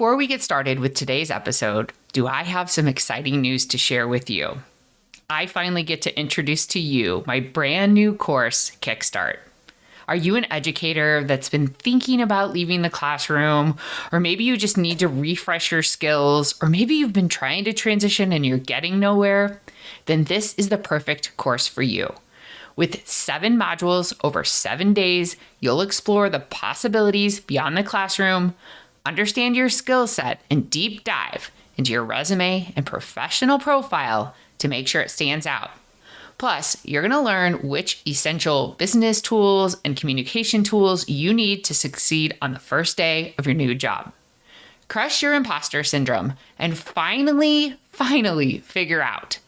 Before we get started with today's episode, do I have some exciting news to share with you? I finally get to introduce to you my brand new course, Kickstart. Are you an educator that's been thinking about leaving the classroom? Or maybe you just need to refresh your skills? Or maybe you've been trying to transition and you're getting nowhere? Then this is the perfect course for you. With seven modules over seven days, you'll explore the possibilities beyond the classroom, understand your skill set, and deep dive into your resume and professional profile to make sure it stands out. Plus, you're going to learn which essential business tools and communication tools you need to succeed on the first day of your new job. Crush your imposter syndrome and finally, finally figure out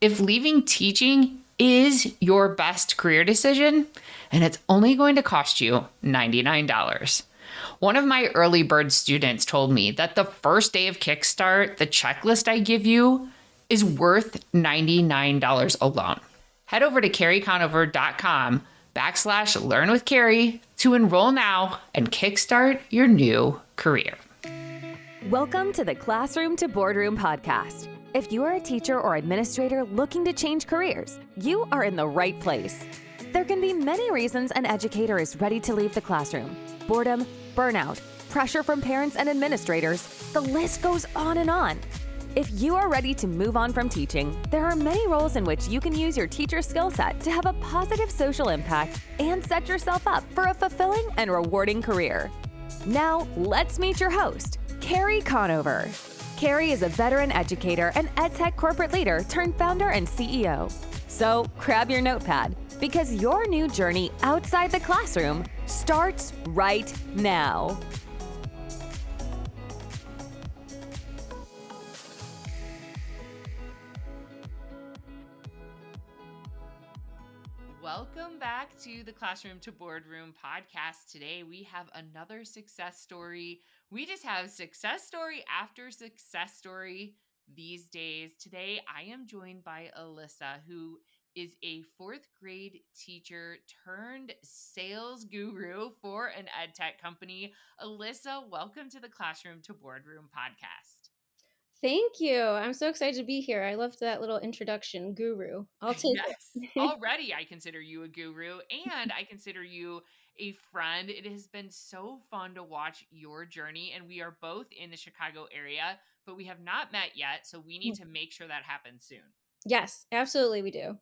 if leaving teaching is your best career decision and it's only going to cost you $99. One of my early bird students told me that the first day of Kickstart, the checklist I give you is worth $99 alone. Head over to carrieconover.com backslash learn with Carrie to enroll now and kickstart your new career. Welcome to the Classroom to Boardroom podcast. If you are a teacher or administrator looking to change careers, you are in the right place. There can be many reasons an educator is ready to leave the classroom boredom, burnout, pressure from parents and administrators, the list goes on and on. If you are ready to move on from teaching, there are many roles in which you can use your teacher skill set to have a positive social impact and set yourself up for a fulfilling and rewarding career. Now, let's meet your host, Carrie Conover. Carrie is a veteran educator and EdTech corporate leader turned founder and CEO. So grab your notepad because your new journey outside the classroom starts right now. Welcome back to the Classroom to Boardroom podcast. Today we have another success story. We just have success story after success story these days. Today I am joined by Alyssa, who is a fourth grade teacher turned sales guru for an ed tech company. Alyssa, welcome to the Classroom to Boardroom podcast. Thank you. I'm so excited to be here. I loved that little introduction, guru. I'll take yes. it. Already, I consider you a guru and I consider you a friend. It has been so fun to watch your journey. And we are both in the Chicago area, but we have not met yet. So we need Mm. to make sure that happens soon. yes, absolutely, we do.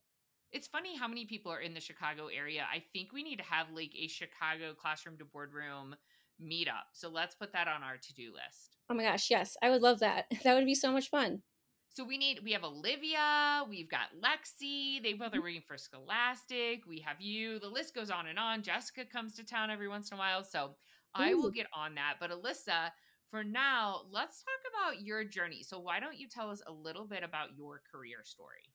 It's funny how many people are in the Chicago area. I think we need to have like a Chicago classroom to boardroom meetup. So let's put that on our to do list. Oh my gosh, yes, I would love that. That would be so much fun. So we need we have Olivia, we've got Lexi, they both are mm-hmm. working for Scholastic, we have you, the list goes on and on. Jessica comes to town every once in a while. So I will get on that. But Alyssa, for now, let's talk about your journey. So why don't you tell us a little bit about your career story?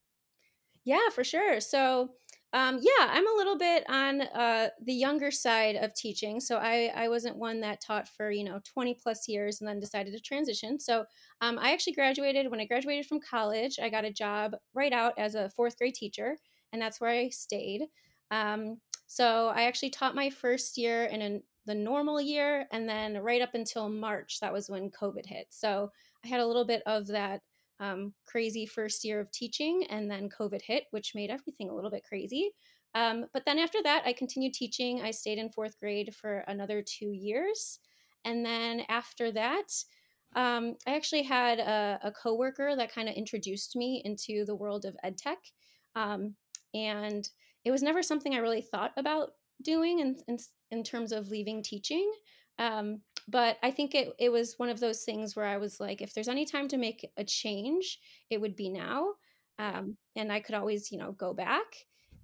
Yeah, for sure. So, um, yeah, I'm a little bit on uh, the younger side of teaching. So I, I wasn't one that taught for, you know, 20 plus years and then decided to transition. So um, I actually graduated when I graduated from college. I got a job right out as a fourth grade teacher, and that's where I stayed. Um, so I actually taught my first year in an, the normal year, and then right up until March, that was when COVID hit. So I had a little bit of that um, crazy first year of teaching, and then COVID hit, which made everything a little bit crazy. Um, but then after that, I continued teaching. I stayed in fourth grade for another two years. And then after that, um, I actually had a, a coworker that kind of introduced me into the world of ed tech. Um, and it was never something I really thought about doing in, in, in terms of leaving teaching. Um, but I think it, it was one of those things where I was like, if there's any time to make a change, it would be now. Um, and I could always, you know, go back.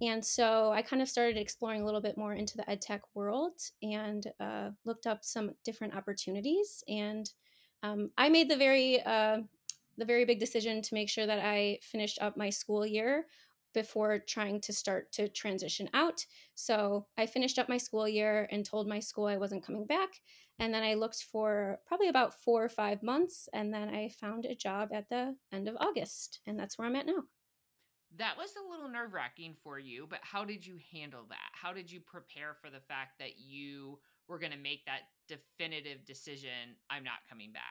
And so I kind of started exploring a little bit more into the ed tech world and uh, looked up some different opportunities. And um, I made the very, uh, the very big decision to make sure that I finished up my school year before trying to start to transition out. So I finished up my school year and told my school I wasn't coming back. And then I looked for probably about four or five months. And then I found a job at the end of August. And that's where I'm at now. That was a little nerve wracking for you, but how did you handle that? How did you prepare for the fact that you were going to make that definitive decision? I'm not coming back.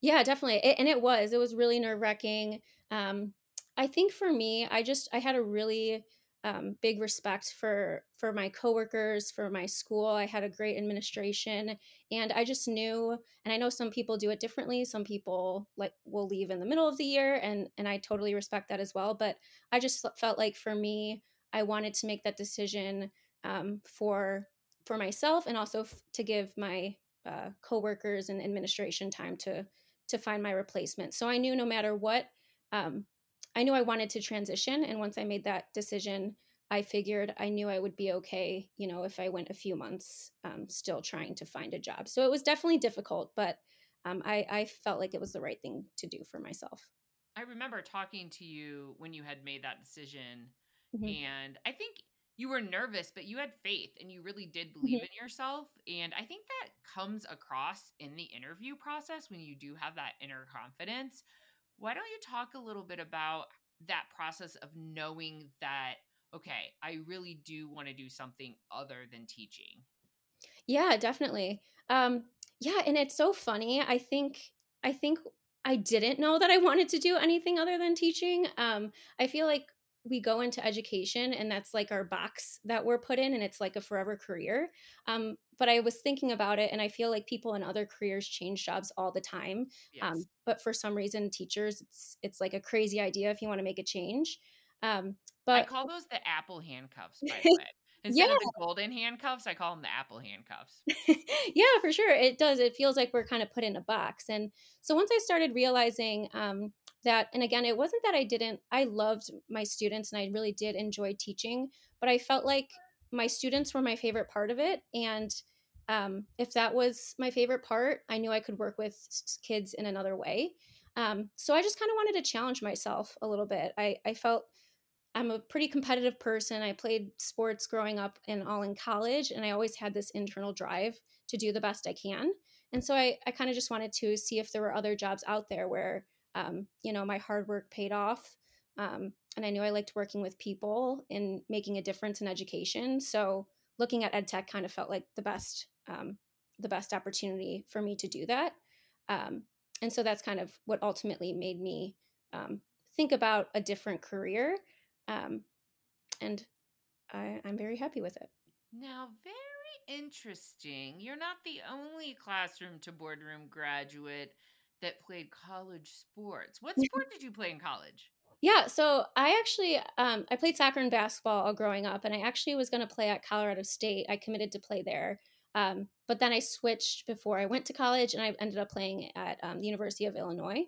Yeah, definitely. It, and it was. It was really nerve wracking. Um, I think for me, I just I had a really um, big respect for for my coworkers, for my school. I had a great administration, and I just knew. And I know some people do it differently. Some people like will leave in the middle of the year, and and I totally respect that as well. But I just felt like for me, I wanted to make that decision um, for for myself, and also f- to give my uh, coworkers and administration time to to find my replacement. So I knew no matter what, um, I knew I wanted to transition. And once I made that decision, I figured I knew I would be okay, you know, if I went a few months um, still trying to find a job. So it was definitely difficult, but um, I, I felt like it was the right thing to do for myself. I remember talking to you when you had made that decision. Mhm. And I think you were nervous, but you had faith and you really did believe Mhm. in yourself. And I think that comes across in the interview process when you do have that inner confidence. Why don't you talk a little bit about that process of knowing that, okay, I really do want to do something other than teaching? Yeah, definitely. Um, yeah, and it's so funny. I think I think I didn't know that I wanted to do anything other than teaching. Um, I feel like we go into education and that's like our box that we're put in and it's like a forever career. Um, but I was thinking about it and I feel like people in other careers change jobs all the time. Yes. Um, but for some reason teachers it's it's like a crazy idea if you want to make a change. Um, but I call those the apple handcuffs, by the way. yeah, Instead of the golden handcuffs, I call them the apple handcuffs. yeah, for sure. It does. It feels like we're kind of put in a box. And so once I started realizing um, that, and again, it wasn't that I didn't, I loved my students and I really did enjoy teaching, but I felt like my students were my favorite part of it. And um, if that was my favorite part, I knew I could work with kids in another way. Um, so I just kind of wanted to challenge myself a little bit. I, I felt I'm a pretty competitive person. I played sports growing up and all in college, and I always had this internal drive to do the best I can. And so I, I kind of just wanted to see if there were other jobs out there where, um, you know, my hard work paid off. Um, and I knew I liked working with people and making a difference in education. So looking at ed tech kind of felt like the best, um, the best opportunity for me to do that. Um, and so that's kind of what ultimately made me um, think about a different career um, and I, I'm very happy with it. Now, very interesting. You're not the only classroom to boardroom graduate that played college sports. What sport did you play in college? Yeah, so I actually um, I played soccer and basketball all growing up, and I actually was going to play at Colorado State. I committed to play there, um, but then I switched before I went to college, and I ended up playing at um, the University of Illinois.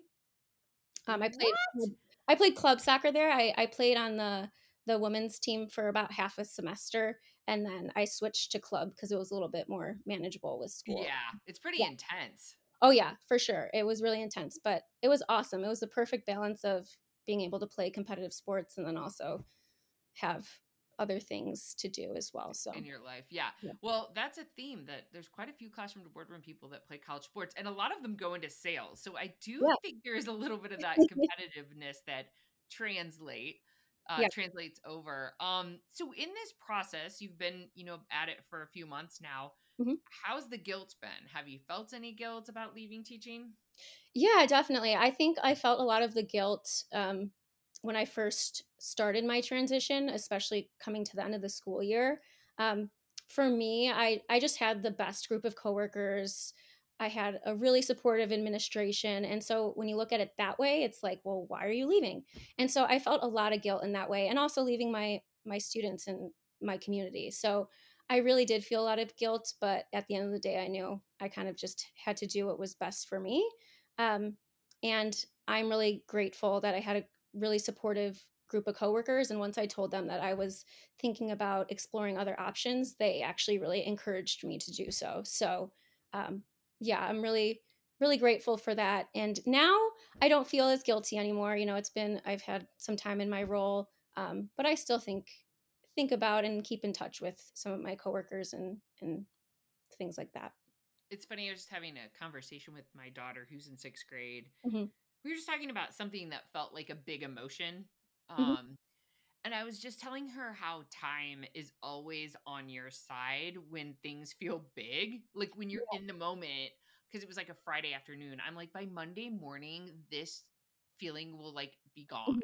Um, I played What? I played club soccer there. I, I played on the the women's team for about half a semester, and then I switched to club because it was a little bit more manageable with school. Yeah, it's pretty Yeah. intense. Oh yeah, for sure. It was really intense, but it was awesome. It was the perfect balance of being able to play competitive sports and then also have other things to do as well. So in your life. Yeah. Yeah. Well, that's a theme that there's quite a few classroom to boardroom people that play college sports, and a lot of them go into sales. So I do yeah, think there is a little bit of that competitiveness that translate uh, yeah. translates over. Um, so in this process, you've been, you know, at it for a few months now. Mhm. How's the guilt been? Have you felt any guilt about leaving teaching? Yeah, definitely. I think I felt a lot of the guilt um, when I first started my transition, especially coming to the end of the school year. Um, for me, I I just had the best group of coworkers. I had a really supportive administration, and so when you look at it that way, it's like, well, why are you leaving? And so I felt a lot of guilt in that way, and also leaving my my students and my community. So I really did feel a lot of guilt, but at the end of the day, I knew I kind of just had to do what was best for me um, and I'm really grateful that I had a really supportive group of coworkers. And once I told them that I was thinking about exploring other options, they actually really encouraged me to do so. So, um, yeah, I'm really, really grateful for that. And now I don't feel as guilty anymore. You know, it's been, I've had some time in my role, um, but I still think, think about and keep in touch with some of my coworkers and, and things like that. It's funny. I was just having a conversation with my daughter who's in sixth grade. Mhm. We were just talking about something that felt like a big emotion. Mhm. Um, And I was just telling her how time is always on your side when things feel big. Like when you're in the moment, because it was like a Friday afternoon. I'm like, by Monday morning, this feeling will like be gone.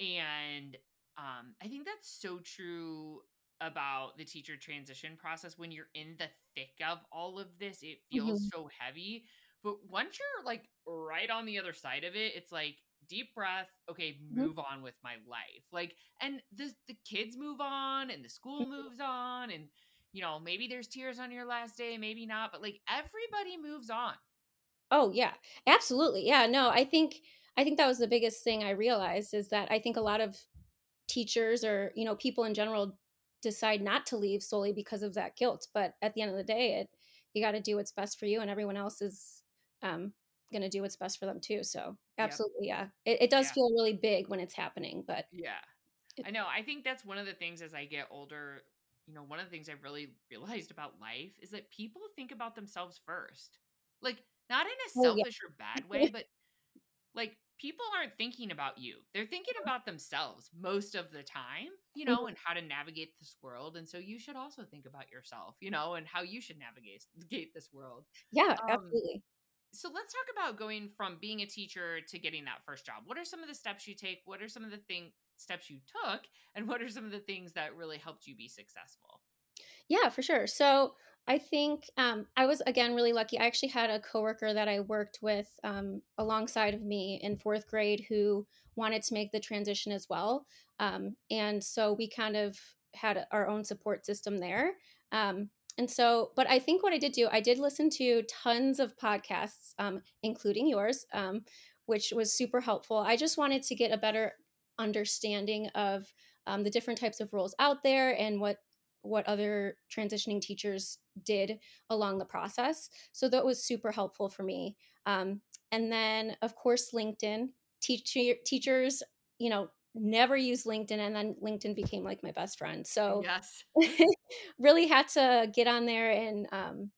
Mm-hmm. And um, I think that's so true about the teacher transition process when you're in the thick of all of this it feels mm-hmm. so heavy but once you're like right on the other side of it it's like deep breath okay mm-hmm. move mm-hmm. on with my life like and the the kids move on and the school mm-hmm. moves on and you know maybe there's tears on your last day maybe not but like everybody moves on oh yeah absolutely yeah no i think i think that was the biggest thing i realized is that i think a lot of teachers or you know people in general decide not to leave solely because of that guilt but at the end of the day it you got to do what's best for you and everyone else is um, going to do what's best for them too so absolutely yep. yeah it, it does yeah. feel really big when it's happening but yeah it, i know i think that's one of the things as i get older you know one of the things i've really realized about life is that people think about themselves first like not in a selfish oh, yeah. or bad way but like people aren't thinking about you. They're thinking about themselves most of the time, you know, mm-hmm. and how to navigate this world. And so you should also think about yourself, you know, and how you should navigate this world. Yeah, um, absolutely. So let's talk about going from being a teacher to getting that first job. What are some of the steps you take? What are some of the thing steps you took? And what are some of the things that really helped you be successful? Yeah, for sure. So I think um, I was again really lucky. I actually had a coworker that I worked with um, alongside of me in fourth grade who wanted to make the transition as well, um, and so we kind of had our own support system there. Um, and so, but I think what I did do, I did listen to tons of podcasts, um, including yours, um, which was super helpful. I just wanted to get a better understanding of the different types of roles out there and what what other transitioning teachers did along the process. So that was super helpful for me. Um, and then, of course, LinkedIn. Teacher, teachers, you know, never used LinkedIn, and then LinkedIn became like my best friend. So yes, really had to get on there and um,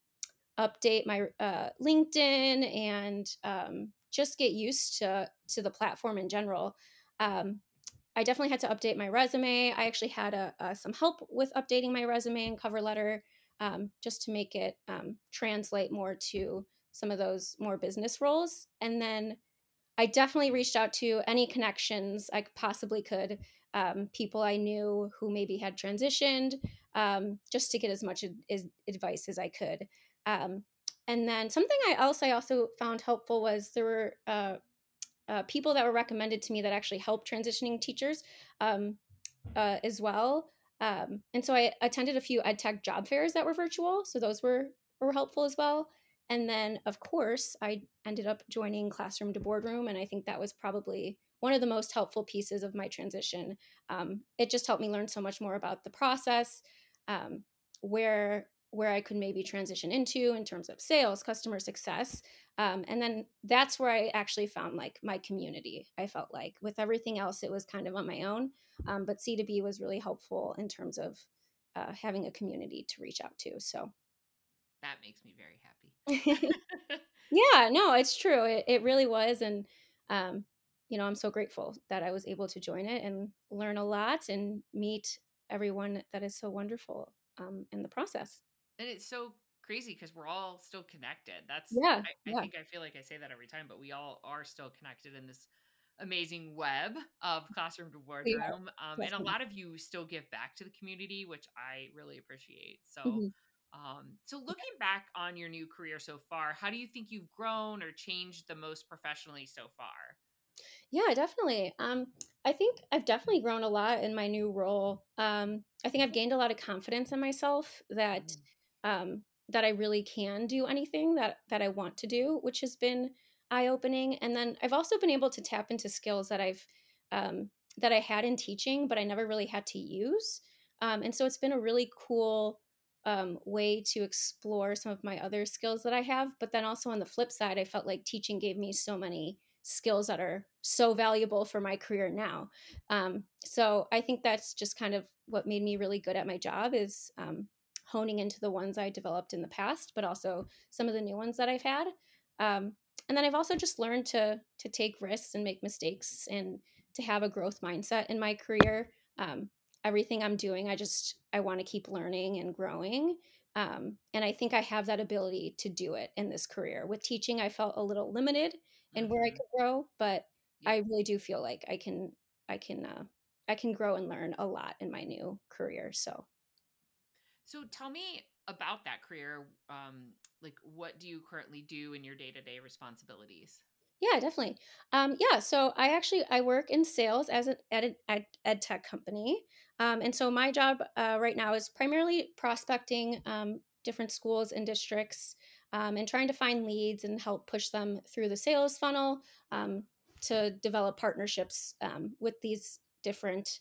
update my uh, LinkedIn and um, just get used to to the platform in general. Um, I definitely had to update my resume. I actually had a, a, some help with updating my resume and cover letter um, just to make it um, translate more to some of those more business roles. And then I definitely reached out to any connections I possibly could, um, people I knew who maybe had transitioned, um, just to get as much ad- advice as I could. Um, and then something I else I also found helpful was there were uh, uh, people that were recommended to me that actually help transitioning teachers um, uh, as well. Um, and so I attended a few ed tech job fairs that were virtual. So those were, were helpful as well. And then, of course, I ended up joining Classroom to Boardroom. And I think that was probably one of the most helpful pieces of my transition. Um, it just helped me learn so much more about the process, um, where where I could maybe transition into in terms of sales, customer success. Um, and then that's where I actually found like my community. I felt like with everything else, it was kind of on my own. Um, but C2B was really helpful in terms of uh, having a community to reach out to. So that makes me very happy. yeah, no, it's true. It, it really was. And, um, you know, I'm so grateful that I was able to join it and learn a lot and meet everyone that is so wonderful um, in the process and it's so crazy because we're all still connected. That's yeah. I, yeah. Think I feel like I say that every time, but we all are still connected in this amazing web of classroom to boardroom. Um, and a lot of you still give back to the community, which I really appreciate. So. Mm-hmm. Um, so looking back on your new career so far, how do you think you've grown or changed the most professionally so far? Yeah, definitely. Um, I think I've definitely grown a lot in my new role. Um, I think I've gained a lot of confidence in myself that mm um, that I really can do anything that that I want to do, which has been eye opening. And then I've also been able to tap into skills that I've um, that I had in teaching, but I never really had to use. Um, and so it's been a really cool um, way to explore some of my other skills that I have. But then also on the flip side, I felt like teaching gave me so many skills that are so valuable for my career now. Um, so I think that's just kind of what made me really good at my job is um, honing into the ones I developed in the past, but also some of the new ones that I've had. Um, and then I've also just learned to to take risks and make mistakes and to have a growth mindset in my career. Um, everything I'm doing, I just I want to keep learning and growing Um, and I think I have that ability to do it in this career. With teaching, I felt a little limited in where I Mhm. could grow, but Yeah. I really do feel like I can I can uh, I can grow and learn a lot in my new career. So So tell me about that career. Um, like, what do you currently do in your day to day responsibilities? yeah, definitely. Um, yeah, so I actually I work in sales as an ed, ed, ed tech company, um, and so my job uh, right now is primarily prospecting um, different schools and districts, um, and trying to find leads and help push them through the sales funnel um, to develop partnerships um, with these different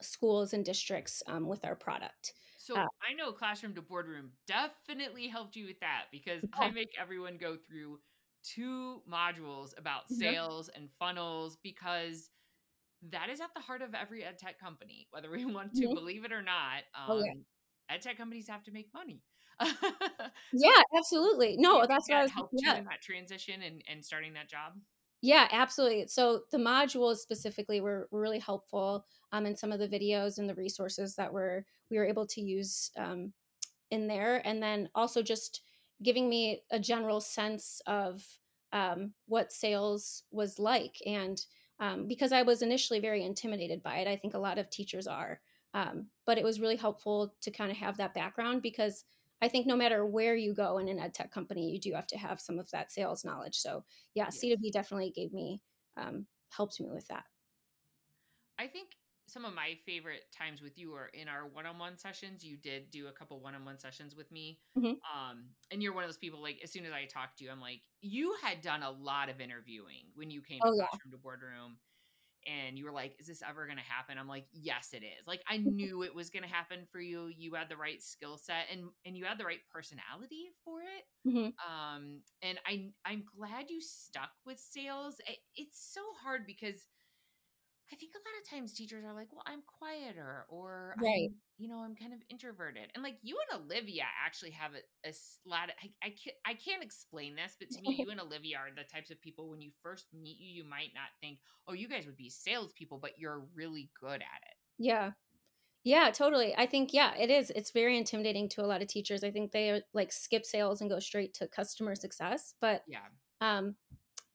schools and districts with our product. Uh, So I know Classroom to Boardroom definitely helped you with that because I make everyone go through two modules about Mhm. sales and funnels because that is at the heart of every ed tech company, whether we want to Mhm. believe it or not. Oh yeah. Um, ed tech companies have to make money. so Yeah, absolutely. No, that's what I was. helped you in that transition and, and starting that job? Yeah, absolutely. So the modules specifically were, really helpful um, in some of the videos and the resources that were we were able to use um, in there, and then also just giving me a general sense of um, what sales was like, and um, because I was initially very intimidated by it, I think a lot of teachers are, um, but it was really helpful to kind of have that background because I think no matter where you go in an ed tech company, you do have to have some of that sales knowledge. So yeah, Yes. C2B definitely gave me um, helped me with that. I think some of my favorite times with you are in our one-on-one sessions. You did do a couple one-on-one sessions with me. Mhm. Um, and you're one of those people like as soon as I talked to you, I'm like, you had done a lot of interviewing when you came to Oh yeah, Classroom to Boardroom. And you were like, is this ever gonna happen? I'm like, yes, it is. Like I knew it was gonna happen for you. You had the right skill set and and you had the right personality for it. hmm Um, and I I'm glad you stuck with sales. It, it's so hard because I think a lot of times teachers are like, well, I'm quieter or right. I'm, you know, I'm kind of introverted. And like you and Olivia actually have a lot of, I, I, can't, I can't explain this, but to me, you and Olivia are the types of people when you first meet you, you might not think, oh, you guys would be salespeople, but you're really good at it. Yeah, yeah, totally. I think yeah, it is. It's very intimidating to a lot of teachers. I think they uh, like skip sales and go straight to customer success. But Yeah. um,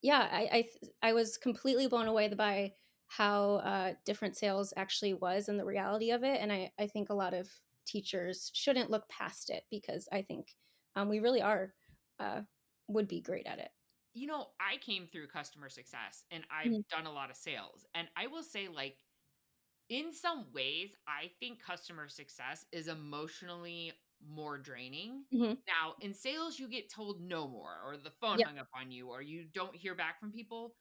yeah, I I, I was completely blown away by how uh, different sales actually was and the reality of it. And I I think a lot of teachers shouldn't look past it because I think um, we really are uh, would be great at it. You know, I came through customer success and I've Mhm. done a lot of sales. And I will say, like, in some ways, I think customer success is emotionally more draining. Mhm. Now, in sales, you get told no more, or the phone Yeah. hung up on you, or you don't hear back from people.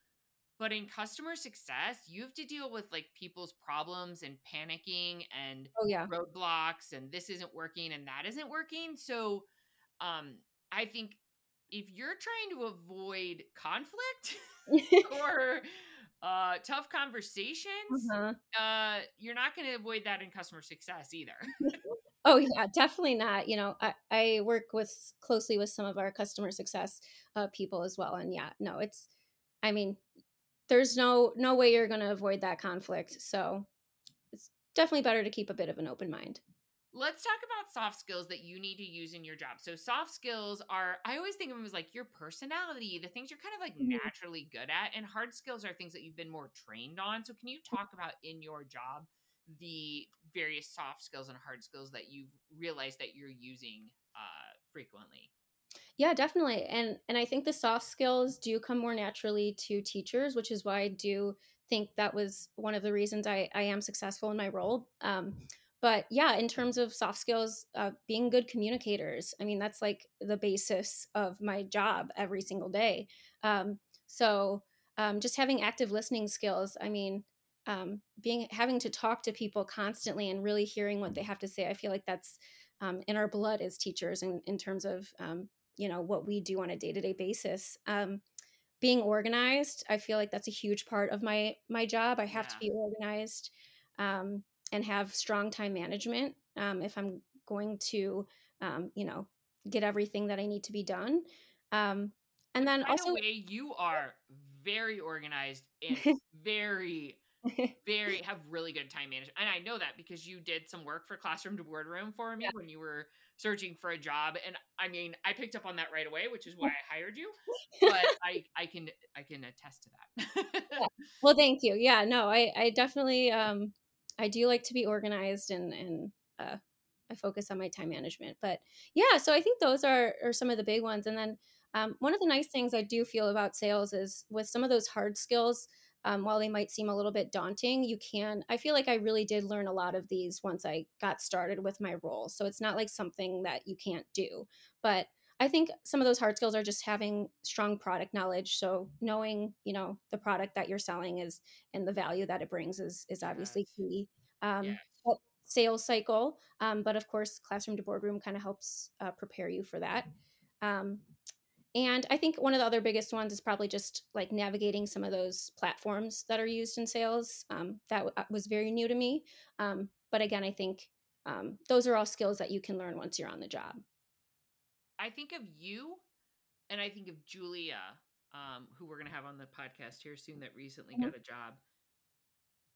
But in customer success, you have to deal with like people's problems and panicking and Oh yeah. roadblocks, and this isn't working and that isn't working. So, um, I think if you're trying to avoid conflict or uh, tough conversations, uh-huh. uh, you're not going to avoid that in customer success either. Oh yeah, definitely not. You know, I, I work with closely with some of our customer success uh, people as well, and yeah, no, it's. I mean, there's no no way you're going to avoid that conflict. So it's definitely better to keep a bit of an open mind. Let's talk about soft skills that you need to use in your job. So, soft skills are, I always think of them as like your personality, the things you're kind of like Mhm. naturally good at. And hard skills are things that you've been more trained on. So, can you talk about in your job the various soft skills and hard skills that you've realized that you're using uh, frequently? Yeah, definitely. And and I think the soft skills do come more naturally to teachers, which is why I do think that was one of the reasons I, I am successful in my role. Um, but yeah, in terms of soft skills, uh, being good communicators, I mean, that's like the basis of my job every single day. Um, so um, just having active listening skills, I mean, um, being having to talk to people constantly and really hearing what they have to say, I feel like that's um, in our blood as teachers in, in terms of um, you know what we do on a day-to-day basis um, being organized i feel like that's a huge part of my my job i have to be organized um, and have strong time management um, if i'm going to um, you know get everything that i need to be done um, and then by the way, you are very organized and very very have really good time management. And I know that because you did some work for Classroom to Boardroom for me yeah, when you were searching for a job and i mean i picked up on that right away which is why i hired you but i i can i can attest to that. Yeah. well thank you. Yeah no i i definitely um i do like to be organized and and uh i focus on my time management but yeah so i think those are are some of the big ones and then um, one of the nice things i do feel about sales is with some of those hard skills um, while they might seem a little bit daunting, you can. I feel like I really did learn a lot of these once I got started with my role. So it's not like something that you can't do. But I think some of those hard skills are just having strong product knowledge. So knowing, you know, the product that you're selling is and the value that it brings is is obviously key. Um. Sales cycle, um, but of course, classroom to boardroom kind of helps uh, prepare you for that. Um, and I think one of the other biggest ones is probably just like navigating some of those platforms that are used in sales. Um, that w- uh, was very new to me. Um, but again, I think um, those are all skills that you can learn once you're on the job. I think of you and I think of Julia, um, who we're going to have on the podcast here soon that recently mm-hmm. got a job.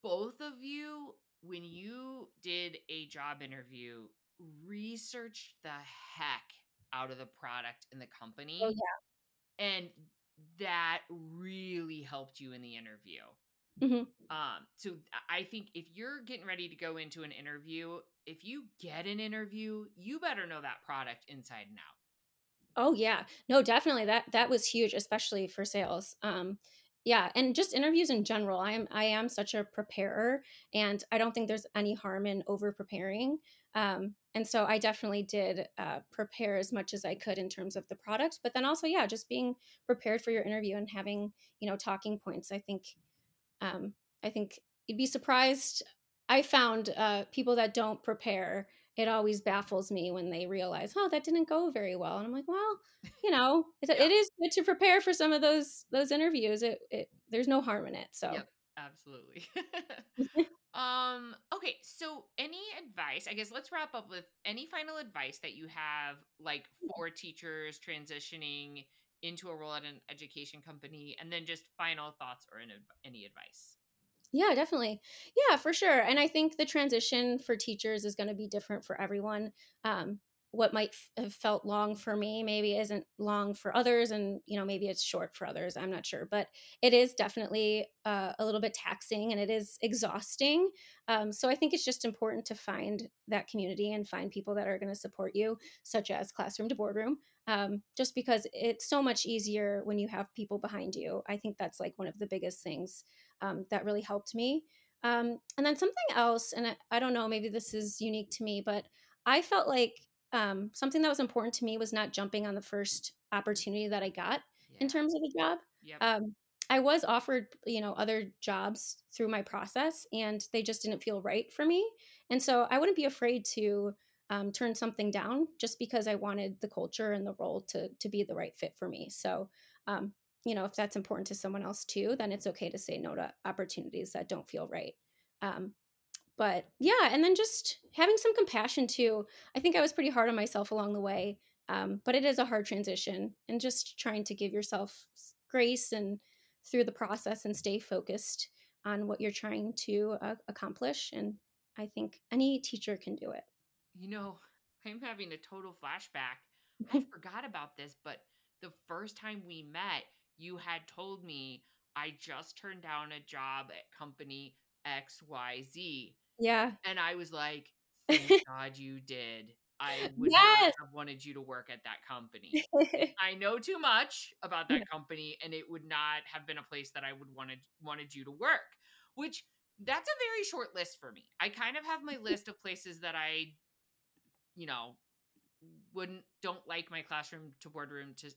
Both of you, when you did a job interview, researched the heck out of the product in the company. Oh, yeah. And that really helped you in the interview. Mm-hmm. Um, so I think if you're getting ready to go into an interview, if you get an interview, you better know that product inside and out. Oh yeah, no, definitely that that was huge, especially for sales. Um, yeah, and just interviews in general. I am I am such a preparer, and I don't think there's any harm in over preparing. Um, and so I definitely did uh, prepare as much as I could in terms of the product, but then also, yeah, just being prepared for your interview and having you know talking points. I think, um, I think you'd be surprised. I found uh, people that don't prepare. It always baffles me when they realize, oh, that didn't go very well, and I'm like, well, you know, it, yeah. it is good to prepare for some of those those interviews. It, it there's no harm in it. So. Yep, absolutely. Um, okay, so any advice, I guess let's wrap up with any final advice that you have like for teachers transitioning into a role at an education company and then just final thoughts or any advice. Yeah, definitely. Yeah, for sure. And I think the transition for teachers is going to be different for everyone. Um, what might f- have felt long for me maybe isn't long for others and you know maybe it's short for others i'm not sure but it is definitely uh, a little bit taxing and it is exhausting um, so i think it's just important to find that community and find people that are going to support you such as classroom to boardroom um, just because it's so much easier when you have people behind you i think that's like one of the biggest things um, that really helped me um, and then something else and I, I don't know maybe this is unique to me but i felt like um, something that was important to me was not jumping on the first opportunity that I got yeah. in terms of a job. Yep. Um, I was offered, you know, other jobs through my process, and they just didn't feel right for me. And so I wouldn't be afraid to um, turn something down just because I wanted the culture and the role to to be the right fit for me. So, um, you know, if that's important to someone else too, then it's okay to say no to opportunities that don't feel right. Um, but yeah and then just having some compassion too. I think i was pretty hard on myself along the way um, but it is a hard transition and just trying to give yourself grace and through the process and stay focused on what you're trying to uh, accomplish and i think any teacher can do it. You know i'm having a total flashback. I forgot about this but the first time we met you had told me i just turned down a job at company xyz yeah. And I was like, thank God you did. I would yes. not have wanted you to work at that company. I know too much about that company, and it would not have been a place that I would wanted wanted you to work. Which that's a very short list for me. I kind of have my list of places that I, you know, wouldn't don't like my classroom to boardroom to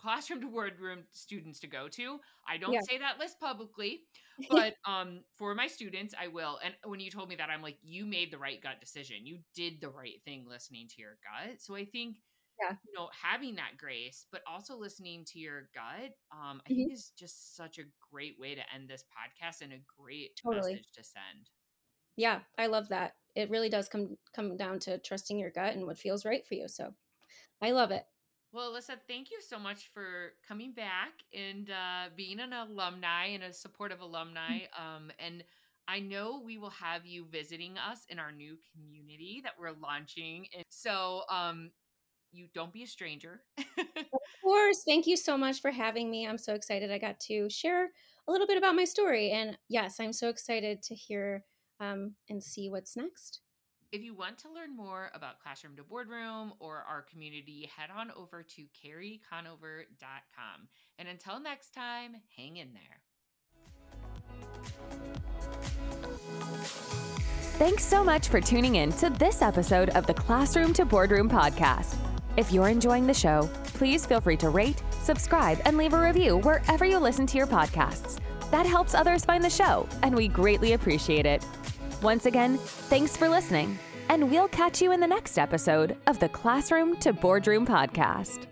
classroom to word room students to go to. I don't yeah. say that list publicly, but um for my students I will. And when you told me that I'm like you made the right gut decision. You did the right thing listening to your gut. So I think yeah. you know having that grace but also listening to your gut um I mm-hmm. think is just such a great way to end this podcast and a great totally. message to send. Yeah, I love that. It really does come come down to trusting your gut and what feels right for you. So I love it. Well, Alyssa, thank you so much for coming back and uh, being an alumni and a supportive alumni. Um, and I know we will have you visiting us in our new community that we're launching. So, um, you don't be a stranger. of course. Thank you so much for having me. I'm so excited I got to share a little bit about my story. And yes, I'm so excited to hear um, and see what's next. If you want to learn more about Classroom to Boardroom or our community, head on over to carrieconover.com. And until next time, hang in there. Thanks so much for tuning in to this episode of the Classroom to Boardroom podcast. If you're enjoying the show, please feel free to rate, subscribe, and leave a review wherever you listen to your podcasts. That helps others find the show, and we greatly appreciate it. Once again, thanks for listening, and we'll catch you in the next episode of the Classroom to Boardroom podcast.